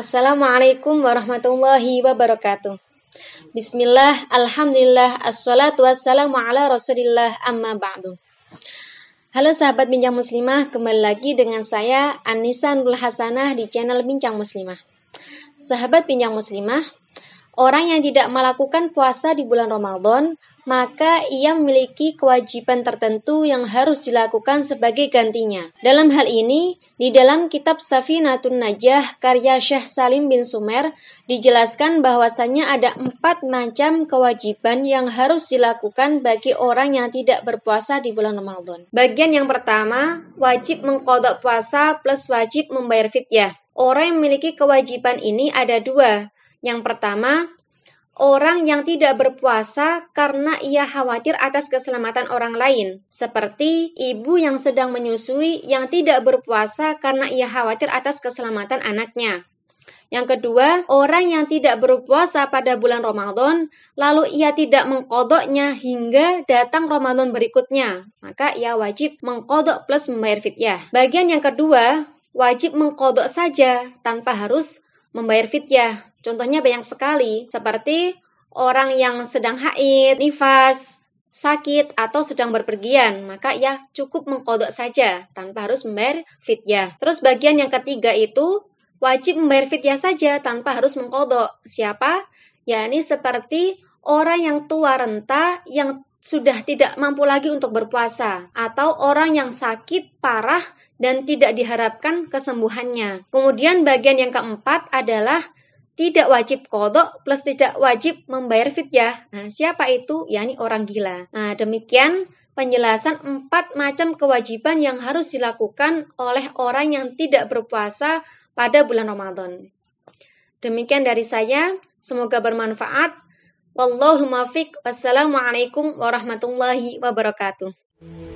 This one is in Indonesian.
Assalamualaikum warahmatullahi wabarakatuh. Bismillah, Alhamdulillah, Assalatu wassalamu ala rasulillah amma ba'du. Halo sahabat Bincang Muslimah, kembali lagi dengan saya Anissa Nurul Hasanah di channel Bincang Muslimah. Sahabat Bincang Muslimah, orang yang tidak melakukan puasa di bulan Ramadan maka ia memiliki kewajiban tertentu yang harus dilakukan sebagai gantinya. Dalam hal ini, di dalam kitab Safinatun Najah karya Syekh Salim bin Sumer dijelaskan bahwasanya ada empat macam kewajiban yang harus dilakukan bagi orang yang tidak berpuasa di bulan Ramadan. Bagian yang pertama, wajib mengkodok puasa plus wajib membayar fidyah. Orang yang memiliki kewajiban ini ada dua. Yang pertama, orang yang tidak berpuasa karena ia khawatir atas keselamatan orang lain, seperti ibu yang sedang menyusui yang tidak berpuasa karena ia khawatir atas keselamatan anaknya. Yang kedua, orang yang tidak berpuasa pada bulan Ramadan, lalu ia tidak mengkodoknya hingga datang Ramadan berikutnya, maka ia wajib mengkodok plus membayar fidyah. Bagian yang kedua, wajib mengkodok saja tanpa harus membayar fidyah. Contohnya banyak sekali, seperti orang yang sedang haid, nifas, sakit, atau sedang berpergian, maka ya cukup mengkodok saja tanpa harus membayar fidyah. Terus bagian yang ketiga itu wajib membayar fidyah saja tanpa harus mengkodok. Siapa? Ya ini seperti orang yang tua renta yang sudah tidak mampu lagi untuk berpuasa atau orang yang sakit parah dan tidak diharapkan kesembuhannya. Kemudian bagian yang keempat adalah tidak wajib kodok plus tidak wajib membayar fidyah. Nah, siapa itu? yakni orang gila. Nah, demikian penjelasan empat macam kewajiban yang harus dilakukan oleh orang yang tidak berpuasa pada bulan Ramadan. Demikian dari saya, semoga bermanfaat. Wallahu muwaffiq. Wassalamualaikum warahmatullahi wabarakatuh.